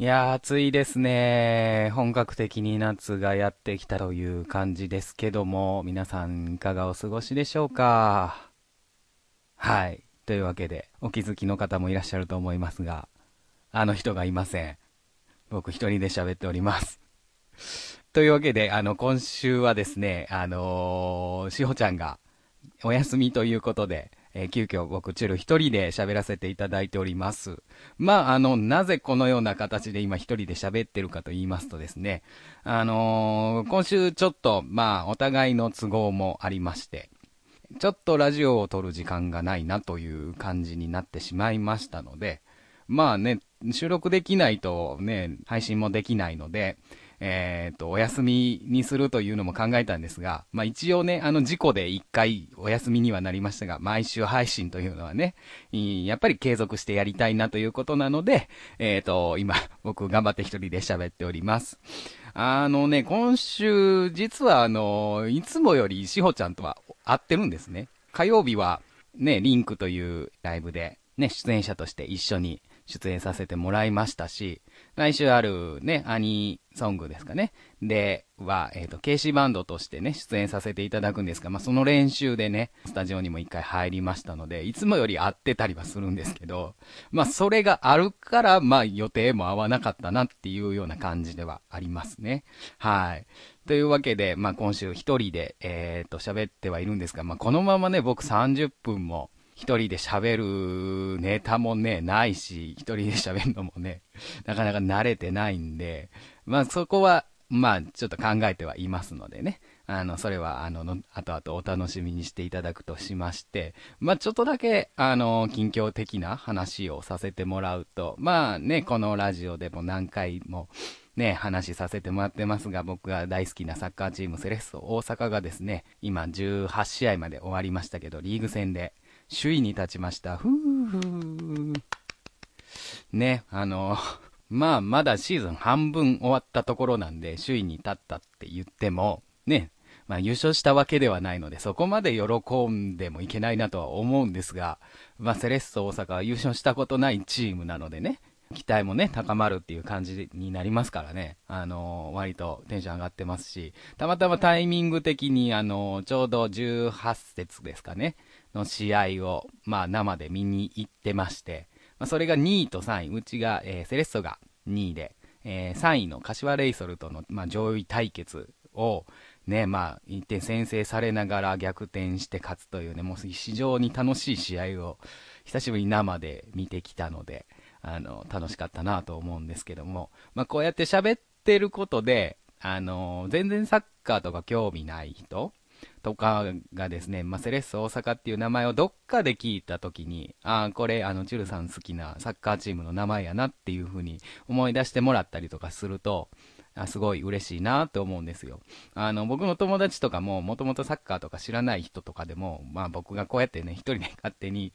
いやー、暑いですね。本格的に夏がやってきたという感じですけども、皆さんいかがお過ごしでしょうか？はい。というわけで、お気づきの方もいらっしゃると思いますが、あの人がいません。僕一人で喋っております。というわけで、あの、今週はですね、あのー、しほちゃんがお休みということで、えー、急遽僕、チュル一人で喋らせていただいております。まあ、あの、なぜこのような形で今一人で喋ってるかと言いますとですね、あのー、今週ちょっと、まあ、お互いの都合もありまして、ちょっとラジオを撮る時間がないなという感じになってしまいましたので、まあね、収録できないとね、配信もできないので、えっ、と、お休みにするというのも考えたんですが、まあ一応ね、あの事故で一回お休みにはなりましたが、毎週配信というのはね、やっぱり継続してやりたいなということなので、えっ、と、今、僕頑張って一人で喋っております。あのね、今週、実はあの、いつもよりしほちゃんとは会ってるんですね。火曜日は、ね、リンクというライブで、ね、出演者として一緒に出演させてもらいましたし、来週あるね、アニソングですかね。で、は、えっ、ー、と、ケーシーバンドとしてね、出演させていただくんですが、まあ、その練習でね、スタジオにも一回入りましたので、いつもより会ってたりはするんですけど、まあ、それがあるから、まあ、予定も合わなかったなっていうような感じではありますね。はい。というわけで、まあ、今週一人で、えっ、ー、と、喋ってはいるんですが、まあ、このままね、僕30分も、一人で喋るネタもね、ないし、一人で喋るのもね、なかなか慣れてないんで、まあそこは、まあちょっと考えてはいますのでね。あの、それは、あの、の後々お楽しみにしていただくとしまして、まあちょっとだけ、あの、近況的な話をさせてもらうと、まあね、このラジオでも何回も、ね、話させてもらってますが、僕が大好きなサッカーチームセレッソ大阪がですね、今18試合まで終わりましたけど、リーグ戦で首位に立ちました。ふーふー。ね、あの、まあ、まだシーズン半分終わったところなんで、首位に立ったって言っても、ね、まあ優勝したわけではないので、そこまで喜んでもいけないなとは思うんですが、まあセレッソ大阪は優勝したことないチームなのでね、期待もね、高まるっていう感じになりますからね。あのー、割とテンション上がってますし、たまたまタイミング的に、あのー、ちょうど18節ですかね、の試合を、まあ生で見に行ってまして、まあそれが2位と3位、うちが、えー、セレッソが2位で、えー、3位の柏レイソルとの、まあ上位対決を、ね、まあ、1点先制されながら逆転して勝つというね、もう非常に楽しい試合を、久しぶりに生で見てきたので、あの、楽しかったなと思うんですけども、まあ、こうやって喋ってることで、あの、全然サッカーとか興味ない人とかがですね、まあ、セレッソ大阪っていう名前をどっかで聞いたときに、ああ、これ、あの、チュルさん好きなサッカーチームの名前やなっていう風に思い出してもらったりとかすると、あすごい嬉しいなって思うんですよ。あの、僕の友達とかも、もともとサッカーとか知らない人とかでも、まあ僕がこうやってね、一人で勝手に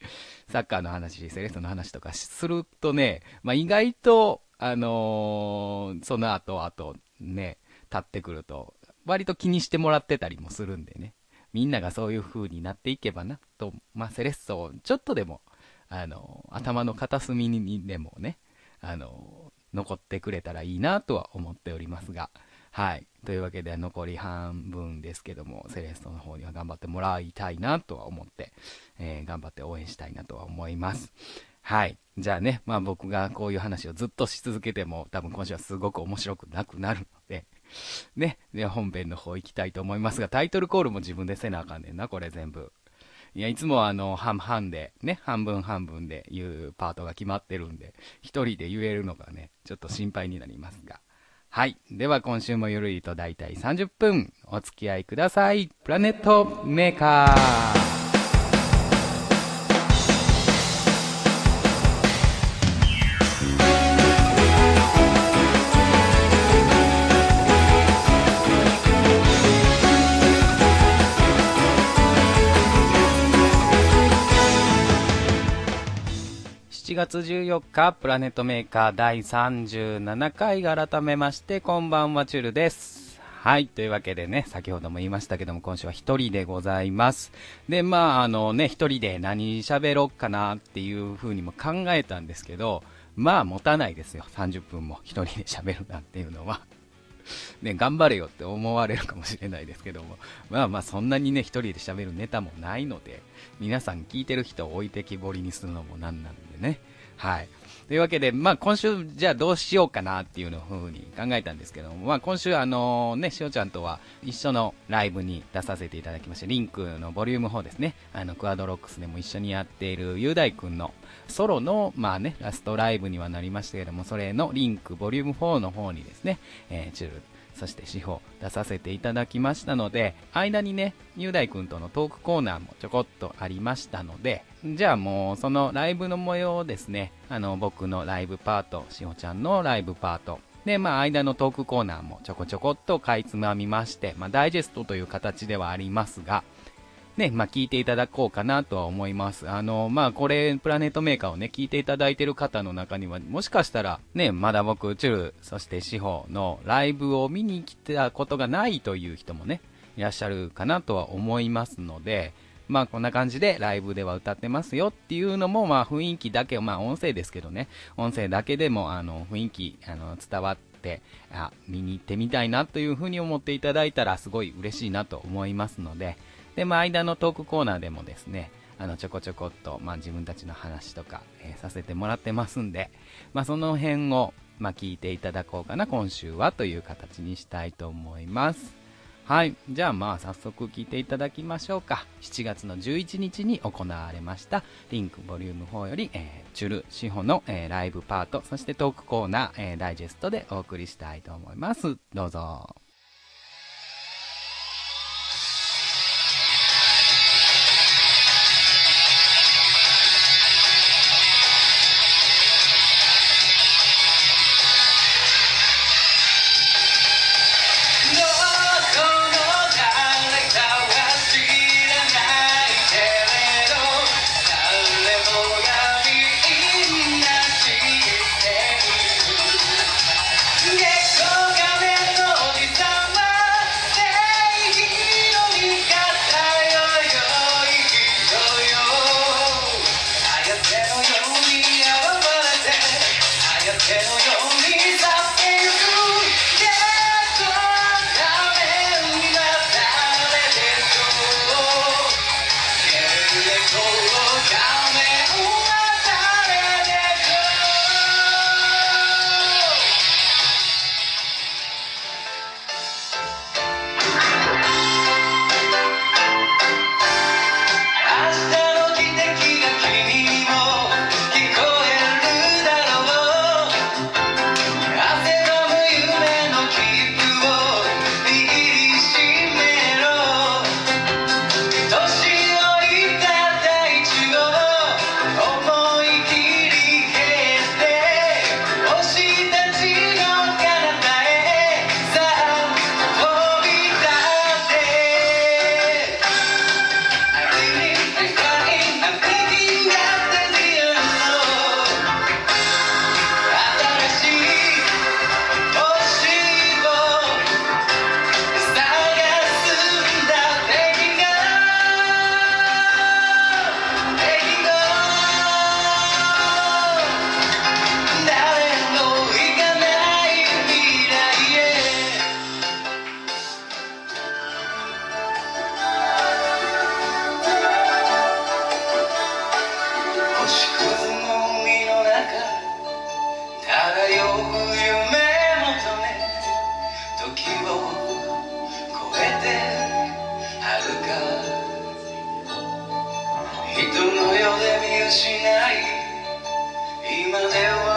サッカーの話、セレッソの話とかするとね、まあ意外と、あのー、その後、あと、ね、立ってくると、割と気にしてもらってたりもするんでね。みんながそういう風になっていけばな、と、まあ、セレッソをちょっとでも、あの、頭の片隅にでもね、あの、残ってくれたらいいなとは思っておりますが、はい。というわけで残り半分ですけども、セレッソの方には頑張ってもらいたいなとは思って、えー、頑張って応援したいなとは思います。はい。じゃあね、まあ僕がこういう話をずっとし続けても、多分今週はすごく面白くなくなるので、ね。で本編の方行きたいと思いますが、タイトルコールも自分でせなあかんねんな、これ全部。いや、いつもあの、半々で、ね、半分半分で言うパートが決まってるんで、一人で言えるのがね、ちょっと心配になりますが。はい。では今週もゆるりとだいたい30分お付き合いください。プラネットメーカー。月14日、プラネットメーカー第37回改めまして、こんばんは、チュルです。はい。というわけでね、先ほども言いましたけども、今週は一人でございます。で、まあ、あのね、一人で何喋ろうかなっていう風にも考えたんですけど、まあ持たないですよ。30分も一人で喋るなんていうのは。ね、頑張れよって思われるかもしれないですけども、まあまあそんなにね、一人で喋るネタもないので、皆さん聞いてる人を置いてきぼりにするのもなんなんでね。はい。というわけで、まあ今週じゃあどうしようかなっていうのふうに考えたんですけども、まあ今週あのね、しおちゃんとは一緒のライブに出させていただきまして、リンクのボリューム4ですね、あのクアドロックスでも一緒にやっている雄大くんのソロの、まあね、ラストライブにはなりましたけども、それのリンクボリューム4の方にですね、えー、チュルそして司法出させていただきましたので、間にね、雄大くんとのトークコーナーもちょこっとありましたので、じゃあもうそのライブの模様をですね、あの僕のライブパート、しほちゃんのライブパート、で、まあ間のトークコーナーもちょこちょこっとかいつまみまして、まあダイジェストという形ではありますが、ね、まあ、聞いていただこうかなとは思います。あの、まあ、これ、プラネットメーカーをね、聞いていただいてる方の中には、もしかしたら、ね、まだ僕、チュル、そしてシホのライブを見に来たことがないという人もね、いらっしゃるかなとは思いますので、まあこんな感じでライブでは歌ってますよっていうのもまあ雰囲気だけ、まあ音声ですけどね、音声だけでもあの雰囲気あの伝わって、あ、見に行ってみたいなというふうに思っていただいたらすごい嬉しいなと思いますので、で、まあ、間のトークコーナーでもですね、あの、ちょこちょこっと、まあ、自分たちの話とか、えー、させてもらってますんで、まあ、その辺を、まあ、聞いていただこうかな、今週はという形にしたいと思います。はい。じゃあまあ早速聞いていただきましょうか。7月の11日に行われました、リンクボリューム4より、えー、チュル、シホの、えー、ライブパート、そしてトークコーナー、えー、ダイジェストでお送りしたいと思います。どうぞ。がしない。今では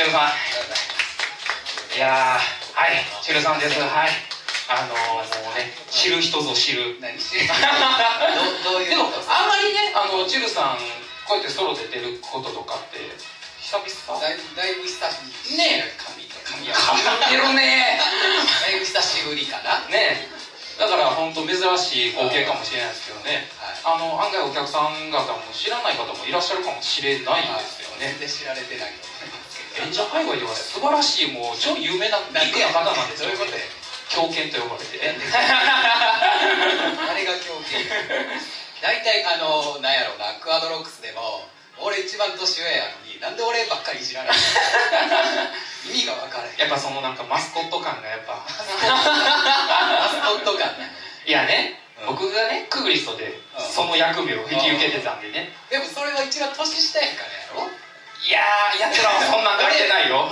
疲れ様ですチェルさんいやーはいチェルさんです。はい。あのー、もうね知る人ぞ知る。でもあんまりねあのチルさんこうやってソロで出ることとかって久々？だいだいぶ久しぶり。ねえ。髪と髪はかぶってるね。だいぶ久しぶりかな。ねだから本当珍しい光景かもしれないですけどね。はい。あの案外お客さん方も知らない方もいらっしゃるかもしれないんですよね。全然知られてないと思いますけど演者界隈では素晴らしいもう超有名なビッグな方なんで。すよどういうこと？や狂犬と呼ばれてね。あれが狂犬。大体あのなんやろうなクアドロックスでも俺一番年上やのになんで俺ばっかりいじられるの？意味が分からへん。やっぱそのなんかマスコット感がやっぱ。マスコット感ね。いやね、うん。僕がねクグリストでうん。その役目を引き受けてたんでね、でもそれは一番年下やからやろ？いやーやつらはそんなん書いてないよ。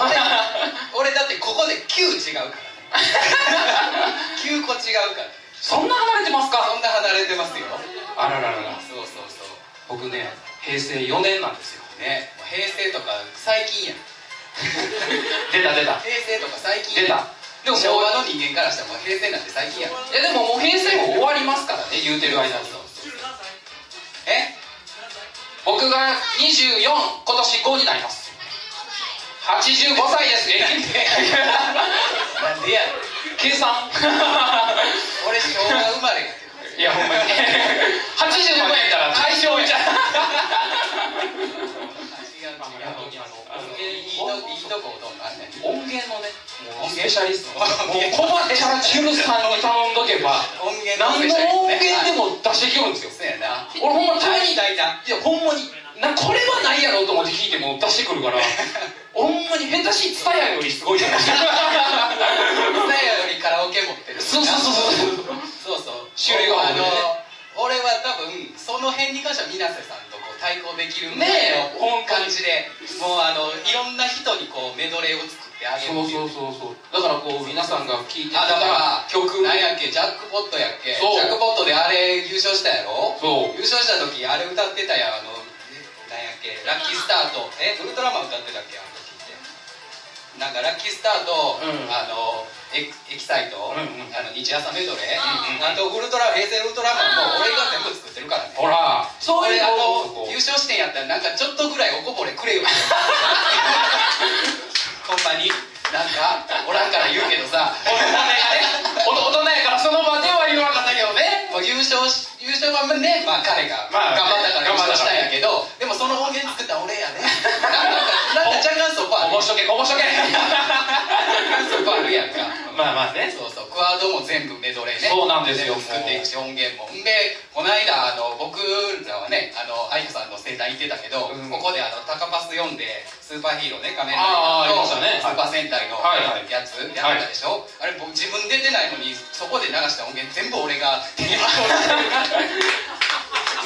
俺だってここで9違うからね。9個違うから。そんな離れてますか？そんな離れてますよ。あらららら。そうそうそう。僕ね平成4年なんですよ。ね 平成とか最近やん。出た出た。平成とか最近出た。でも昭和の人間からしたらもう平成なんて最近やん。いやでももう平成も終わりますからね言うてる間に。え？僕が24今年5になります。85歳ですね。なんでや計算。俺昭和生まれ。いやほんまに。80までいったら大正じゃん。音源のね音源スペシャリストもう困ったらチルさんに頼んどけば音源何の音源でもも出してきるんですよ。俺ほんまたまにいやほんまになこれはないやろうと思って聞いても出してくるから。ほんまに下手しいツタヤよりすごいと思う蔦屋よりカラオケ持ってる。そうそうそうそう。そうそう。種類が多いね。あの俺は多分その辺に関しては水瀬さんとこう対抗できるぐらいね感じでもうあのいろんな人にこうメドレーを作そうそうそうそう。だからこう皆さんが聴いてたあだから曲なんやっけ？ジャックポットやっけ？ジャックポットであれ優勝したやろ？そう。優勝した時あれ歌ってたやん。あのえなんやっけ？ラッキースタートえウルトラマン歌ってたっけ？あの時って。なんかラッキースタート、うん。あのエキサイト、うんうん。あの日朝メドレー、うんうん。あとウルトラ平成ウルトラマンも俺が全部作ってるからね。ほら。そういうの。優勝してんやったらなんかちょっとぐらいおこぼれくれよ ほんまになんかおらんから言うけどさ大人やね。大人やからその場では言わなかったけどね。もう優勝し優勝はねまあ彼がまあ頑張ったから優勝したんや頑けど、でもその音源作ったん俺やね。なんか若干そこあるこぼしとけこぼしとけ。そこあるやんか。まあまあね。そうそうクワードも全部メドレーね。そうなんですよ作っていくし音源も。んでこの間あの僕らはねあの愛子さんの生誕行ってたけど、うん。ここであのタカパス読んでスーパーヒーローね仮面ライダーとましたね。スーパー戦隊のはい。はいやつやったでしょ、あれ僕自分出てないのにそこで流した音源全部俺が手に運んで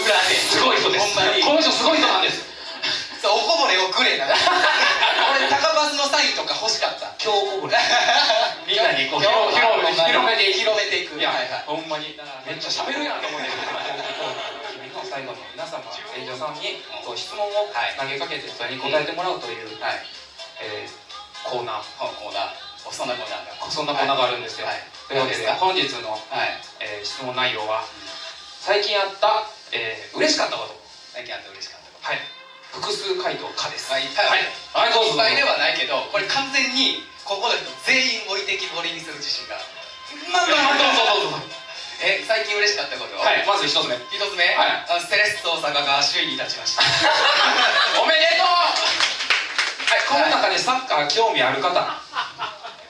裏ですごい人です。ほんまにこの人すごい人なんです。そうおこぼれをくれな。俺タカパスのサインとか欲しかった。今日こぼれ。みんなにこう広め広広めてい広めていく。いや、はいはいほんまに。めっちゃ喋るやんと思って最後の皆様演者さんにこう質問をはい投げかけてそれに答えてもらうという、はい。えーコーナー。コーナー。おそんなコーナーがそんなコーナーがあるんですよ、はい。というわけで本日の、はい。えー質問内容は最近あった、えー嬉しかったこと。最近あって嬉しかったこはい。複数回答可です。とはい。いっぱいある。はい、はい、っぱいではないけどこれ完全にここの人全員置いてきぼりにする自信がある。まあまあまあどうぞどうぞえ最近嬉しかったこと？はい。まず一つ目。一つ目、はい。あのセレスト大阪が首位に立ちました。おめでとう！はいこの中でサッカー興味ある方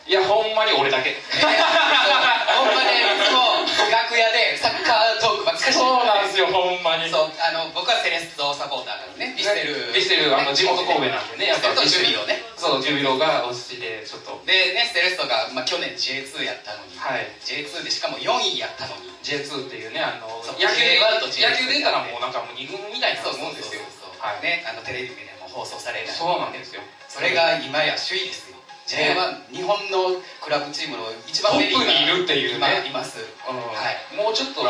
いやほんまに俺だけ。ほんまねいつも楽屋でサッカートークばっかりしそうなんですよほんまに。そうあの僕はセレストサポーターなのねビステルビステルあの地元神戸なんでねやっぱビステルとジュビロねそうジュビロが推しでねセレストが、まあ、去年 J2 やったのに、はい。J2 でしかも4位やったのに。J2 っていうねあの野球で J1 と J2 野球で。言ったらもうなんかもう2軍みたいなもんですよ。はい。ねあのテレビでも放送されないそうなんですよ。それが今や首位ですよ。J1 日本のクラブチームの一番ト上にいるっていうね。今います、うん。はい。もうちょっと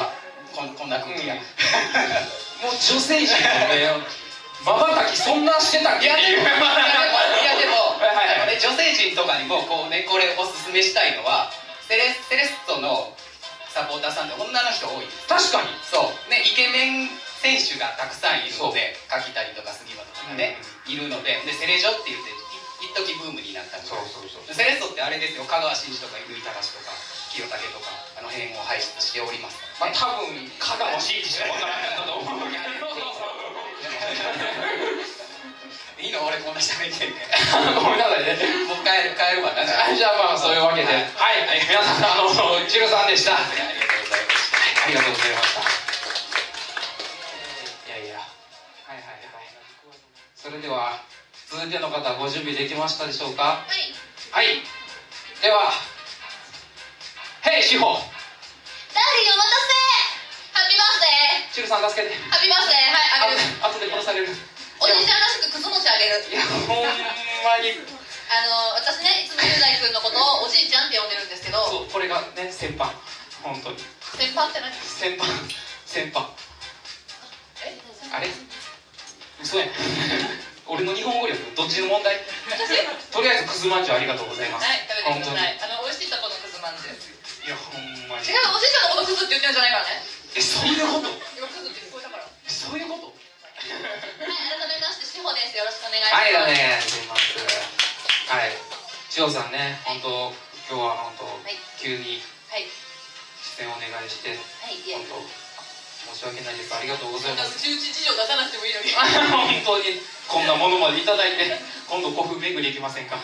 こんこんな空気が、うん。もう女性陣のね まばたきそんなしてたっけ？いやでもい女性陣とかにもこうねこれおすすめしたいのはセレセレストのサポーターさんって女の人多い。確かに。そう。ねイケメン選手がたくさんいるので柿谷とか杉本とかね、いるのででセレジョって言ってい一時ブームになったんですそうそうそうセレストってあれですよ。香川真司とか乾隆とか清武とかあの辺を輩出しておりますまあ多分香川真司しか分からなかったと思うけど 俺こんな喋ってごめんなさいね。もう帰る帰るわな。じゃあはいじゃあまあそういうわけで。はい。はい、皆さんあのチルさんでしたありがとうございましたありがとうございましたい。やいやはいはいはい。それでは続いての方ご準備できましたでしょうか？はい。はい。ではヘイ志保。ダーリンお待たせ。ハッピーバースデー。チルさん助けて。ハッピーバースデー。はいあげるあ後で殺されるおじいちゃんらしくくず餅あげるいやほんまに。あの私ねいつも雄大君のことをおじいちゃんって呼んでるんですけど。そうこれがね先般本当に。先輩って何？先般先般えあれ？嘘やん。俺の日本語力どっちの問題？とりあえずくずまんじゅうありがとうございます。食べてくださ本いあの美味しいとこのくずまんじゅう。いやほんまに。違うおじいちゃんのことクズって言ってるんじゃないからね。えそういうこと？今クズって聞こえたから。そういうこと？い改めまして志保です。よろしくお願いします。はいだねすいませんはい。千代さんね本当今日は本当、はい。急にはい。出演お願いしてはい本当申し訳ないです。ありがとうございます。うちうち事情出さなくてもいいのに。本当にこんなものまでいただいて 今度古墳巡り行きませんか？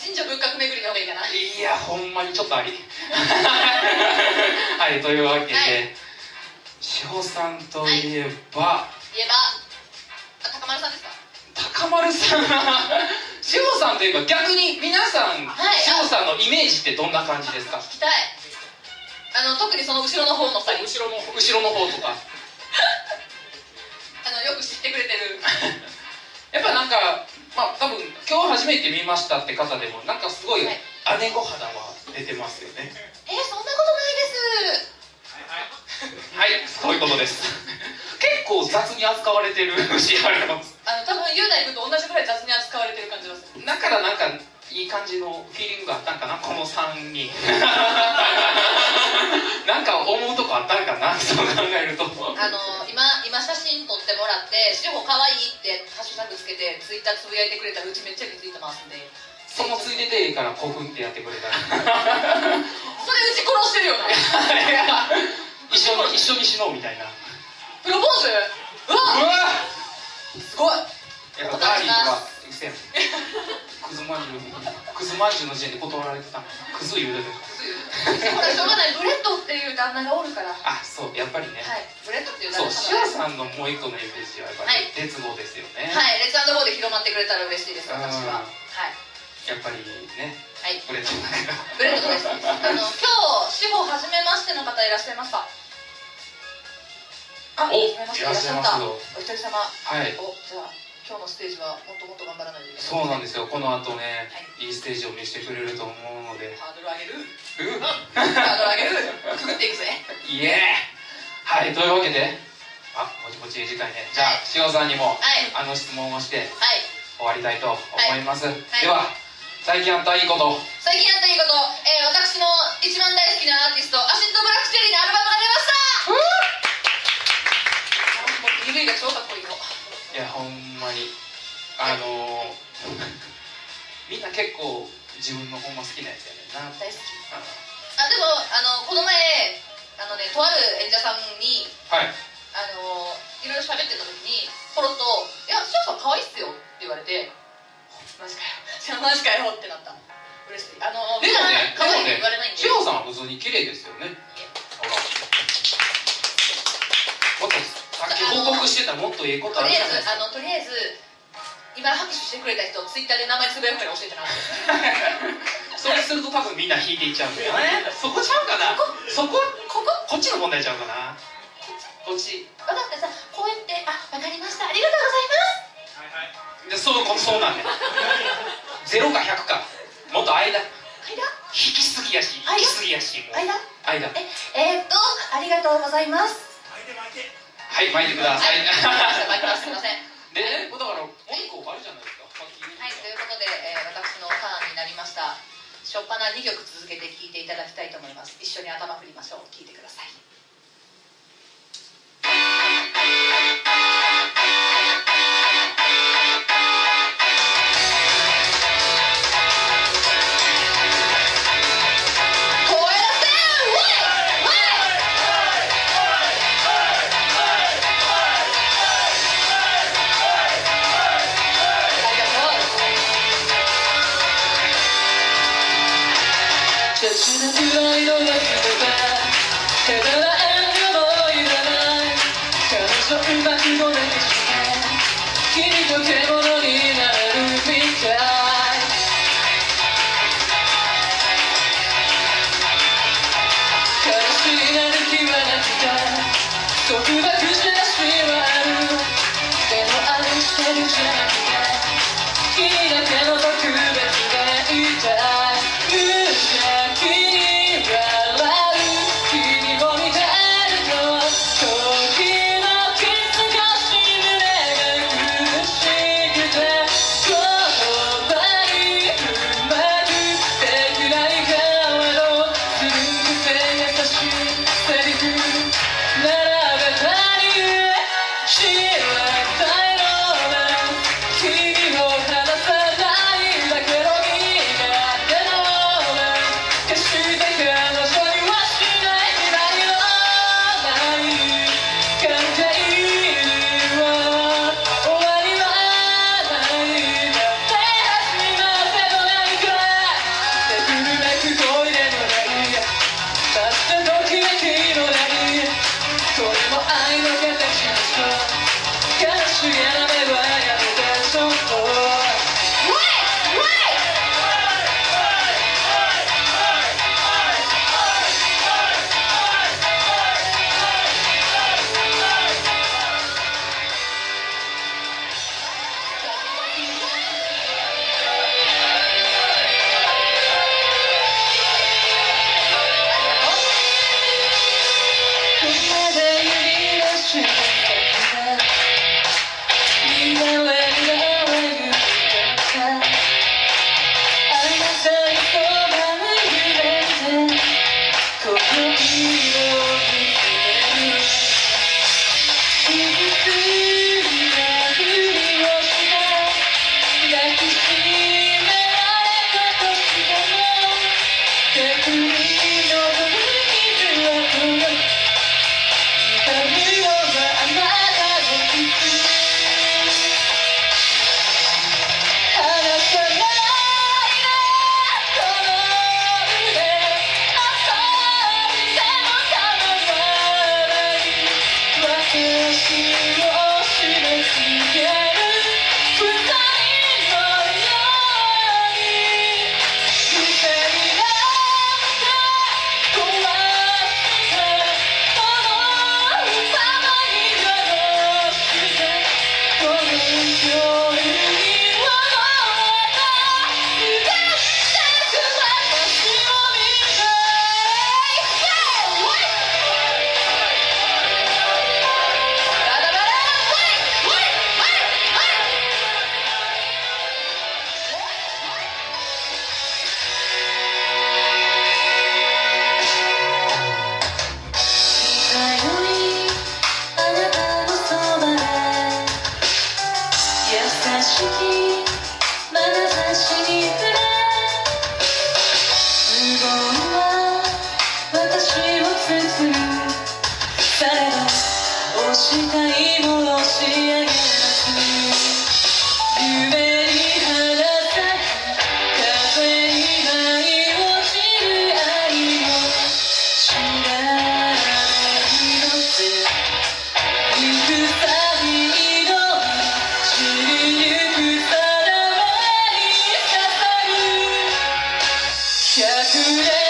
神社仏閣巡りの方がいいかな。いやほんまにちょっとあり。はいというわけで、はい。志保さんといえば、言えば高丸さん志保さんといえば逆に皆さん、はい。志保さんのイメージってどんな感じですか？聞きたい。あの特にその後ろの方の2人。後ろの後ろの方とか。あのよく知ってくれてる。やっぱなんかまあ多分今日初めて見ましたって方でもなんかすごいはい。姉御肌は出てますよね。えー、そんなことないです。はいそういうことです結構雑に扱われてる しあります。あの多分雄大君と同じぐらい雑に扱われてる感じがする。だからなんかいい感じのフィーリングがあったんかなこの3人。なんか思うとこあったんかなそう考えると。あの今今写真撮ってもらって「志保かわいい」ってハッシュタグつけてツイッターつぶやいてくれたらうちめっちゃリツイート回すんでそのついででいいから興奮ってやってくれたら。それうち殺してるよね。一緒に一緒に死のうみたいなプロポーズ？ううわ！わすごい！やっぱダーリンとかうせやんクズまんじゅうクズまんじゅうの時点で断られてたクズ言うてたほらしょうがない。ブレッドっていう旦那がおるから。はあそう。やっぱりね、い。ブレッドっていうそう。旦那様がシアさんのもう一個のイメージはやっぱりはい。鉄棒ですよね、はい。レッツゴーで広まってくれたら嬉しいです。私はうん。は。い。やっぱりねはい。ブレッドブレッドです。あの今日志保初めましての方いらっしゃいますか？あいらっしゃいますよお一人様。はい。おじゃあ今日のステージはもっともっと頑張らないといけない。そうなんですよ。この後ね、、はい。いステージを見せてくれると思うので。ハードル上げる。うハードル上げる。くぐっていくぜ。イエーイはいというわけで。あもちもち次回ね。じゃあはい。塩さんにもはい。あの質問をしてはい。終わりたいと思います、い。では最近あったいいこと。最近やったいいこと、えー、私の一番大好きなアーティストアシッドブラックチェリーの結構自分のほんま好きなやつやねんな。大好きああでもあのこの前あのねとある演者さんにはい。あのいろいろ喋ってた時にポロッと「いやシュウさん可愛いっすよ」って言われて「マジかよ。じゃあマジかよ」ってなった。嬉しい。あのでもね可愛いってでもね言われないんで。シロさんは普通に綺麗ですよね。ほら。もっとさっき報告してたもっとええことあるじゃないですか。ずあのとりあえず今拍手してくれた人ツイッターで名前つぶやくから教えてな それすると多分みんな引いていっちゃうんだよね。そこちゃうかな？そこ？ここ？こっちの問題ちゃうかな？こっち。だったさ。こうやってあわかりました。ありがとうございます。はいはい。でそのそうなんだ ゼロか百か。もっと間。間？引きすぎやし引きすぎやし間？間。えー、っとありがとうございます。巻いて巻いて。はい巻いてください。巻きす。すいません。でね、だからもう一個あるじゃないですか？はい、ということで、えー、私のターンになりました。初っ端2曲続けて聴いていただきたいと思います。一緒に頭振りましょう。聴いてください。Yeah.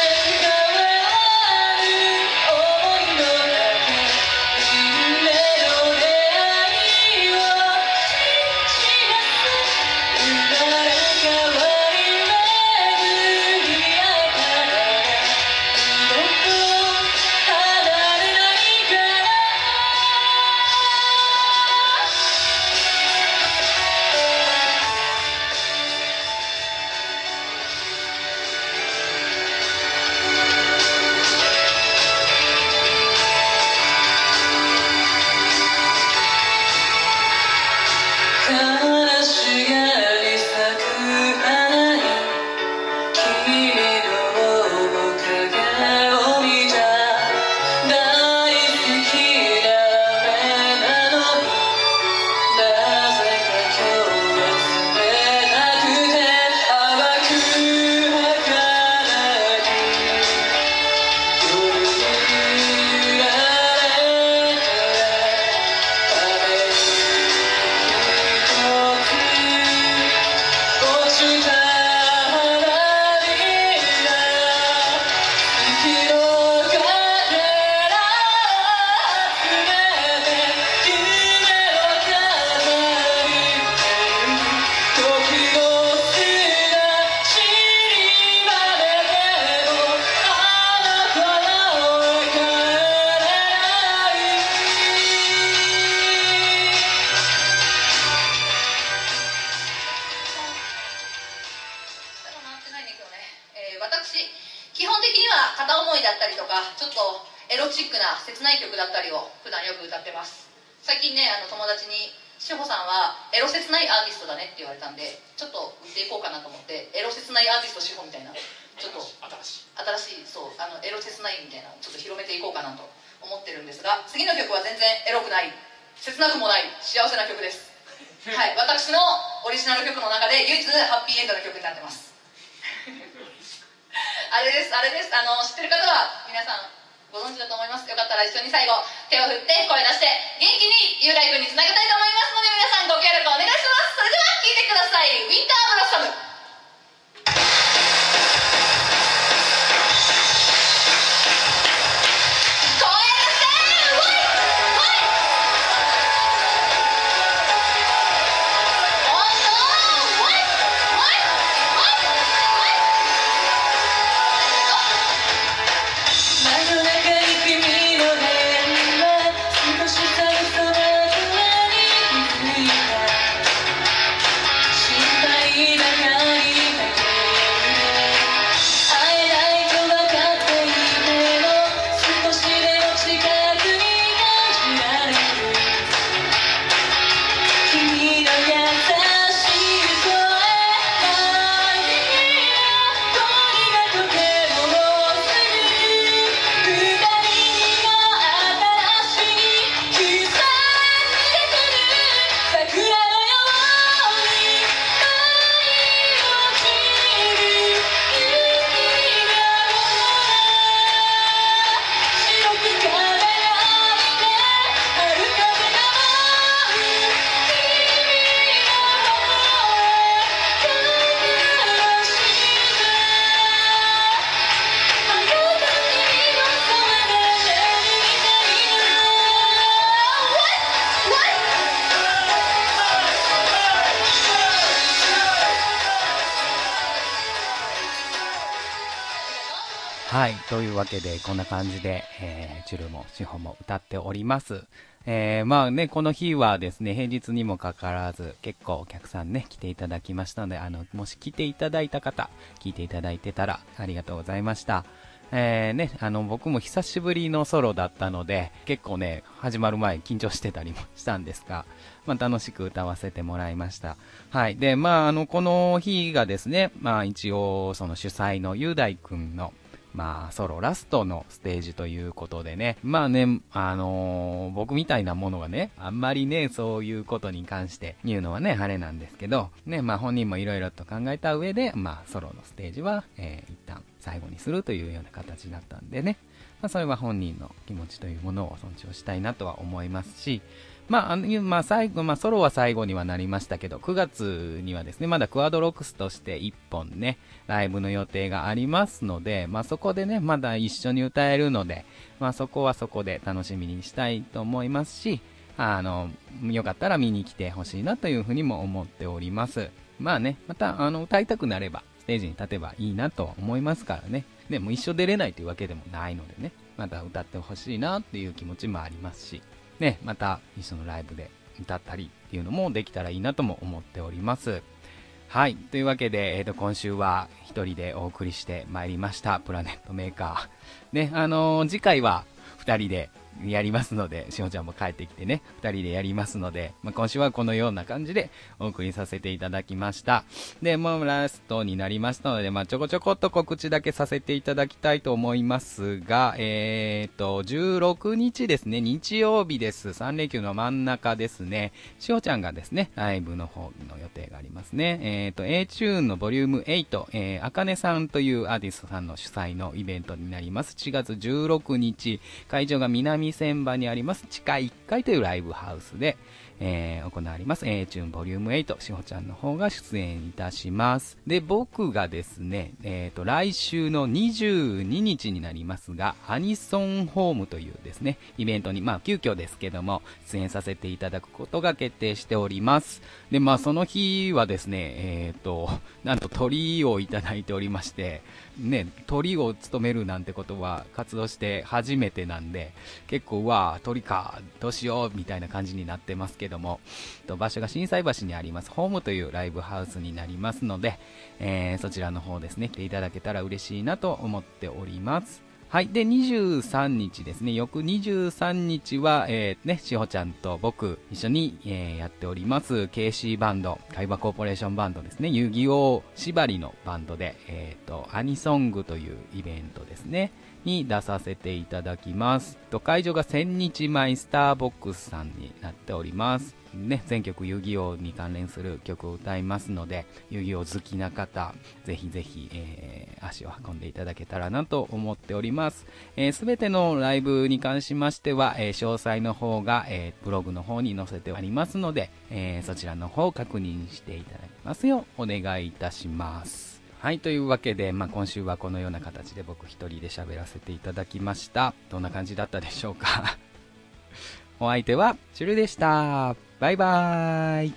せな曲です。はい。私のオリジナル曲の中で唯一ハッピーエンドの曲になってます。あれです。あれです。あの知ってる方は皆さんご存知だと思います。よかったら一緒に最後手を振って声出して元気にユーライブにつなげたいと思いますので皆さんご協力お願いします。それでは聴いてください「ウィンターブロッサム」というわけで、こんな感じで、えー、チュルもシホも歌っております。えー、まあね、この日はですね、平日にもかかわらず、結構お客さんね、来ていただきましたので、あの、もし来ていただいた方、聞いていただいてたら、ありがとうございました。えー、ね、あの、僕も久しぶりのソロだったので、結構ね、始まる前緊張してたりもしたんですが、まあ、楽しく歌わせてもらいました。はい。で、まあ、あの、この日がですね、まあ、一応、その主催の雄大くんの、まあ、ソロラストのステージということでね。まあね、あのー僕みたいなものがね、あんまりね、そういうことに関して言うのはね、あれなんですけど、ね、まあ本人もいろいろと考えた上で、まあソロのステージは、えー一旦最後にするというような形だったんでね。まあそれは本人の気持ちというものを尊重したいなとは思いますし、まあ、あの、まあ、最後、まあ、ソロは最後にはなりましたけど、9月にはですね、まだクアドロックスとして1本ね、ライブの予定がありますので、まあ、そこでね、まだ一緒に歌えるので、まあ、そこはそこで楽しみにしたいと思いますし、あの、よかったら見に来てほしいなというふうにも思っております。まあね、また、あの、歌いたくなれば、ステージに立てばいいなと思いますからね。でも一緒出れないというわけでもないのでね、また歌ってほしいなっていう気持ちもありますし、ね、また一緒のライブで歌ったりっていうのもできたらいいなとも思っております。はい。というわけで、えっ、と、今週は一人でお送りしてまいりました。プラネットメーカー。ね、あのー次回は二人でやりますので、しおちゃんも帰ってきてね、二人でやりますので、まあ、今週はこのような感じでお送りさせていただきました。で、もうラストになりましたので、まあ、ちょこちょこっと告知だけさせていただきたいと思いますが、えーと、16日ですね、日曜日です。3連休の真ん中ですね。しおちゃんがですね、ライブの方の予定がありますね。えーと、A チューンのボリューム8、えー、あかねさんというアーティストさんの主催のイベントになります。4月16日、会場が南千葉にあります、地下1階というライブハウスで、えー行われます。A チューンボリューム8、しほちゃんの方が出演いたします。で、僕がですね、えっ、と、来週の22日になりますが、アニソンホームというですね、イベントに、まあ、急遽ですけども、出演させていただくことが決定しております。で、まあ、その日はですね、えっ、と、なんと鳥をいただいておりまして、ね、鳥を務めるなんてことは活動して初めてなんで、結構、うわあ鳥か、どうしよう、みたいな感じになってますけども、と場所が心斎橋にあります、ホームというライブハウスになりますので、えーそちらの方ですね、来ていただけたら嬉しいなと思っております。はい。で、23日ですね。翌23日は、えー、ね、しほちゃんと僕、一緒に、えー、やっております、KC バンド、海馬コーポレーションバンドですね。遊戯王縛りのバンドで、えっ、と、アニソングというイベントですね。に出させていただきます。と会場が千日前スターボックスさんになっております。ね、全曲遊戯王に関連する曲を歌いますので、遊戯王好きな方、ぜひぜひ、えー足を運んでいただけたらなと思っております。えすべてのライブに関しましては、えー詳細の方が、えブログの方に載せてありますので、えそちらの方を確認していただきますようお願いいたします。はいというわけで、まあ、今週はこのような形で僕一人で喋らせていただきました。どんな感じだったでしょうか。お相手はチュルでした。バイバーイ。